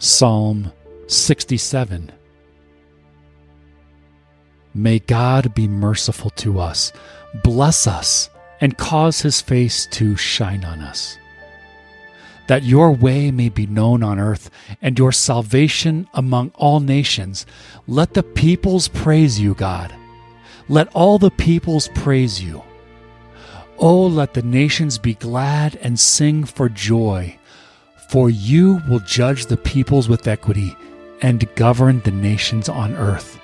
Psalm 67 May God be merciful to us, bless us, and cause his face to shine on us. That your way may be known on earth and your salvation among all nations. Let the peoples praise you, God. Let all the peoples praise you. Oh, let the nations be glad and sing for joy, for you will judge the peoples with equity and govern the nations on earth.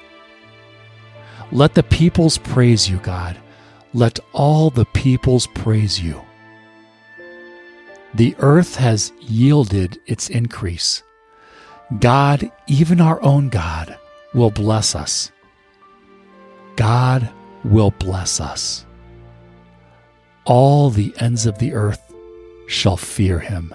Let the peoples praise you, God. Let all the peoples praise you. The earth has yielded its increase. God, even our own God, will bless us. God will bless us. All the ends of the earth shall fear him.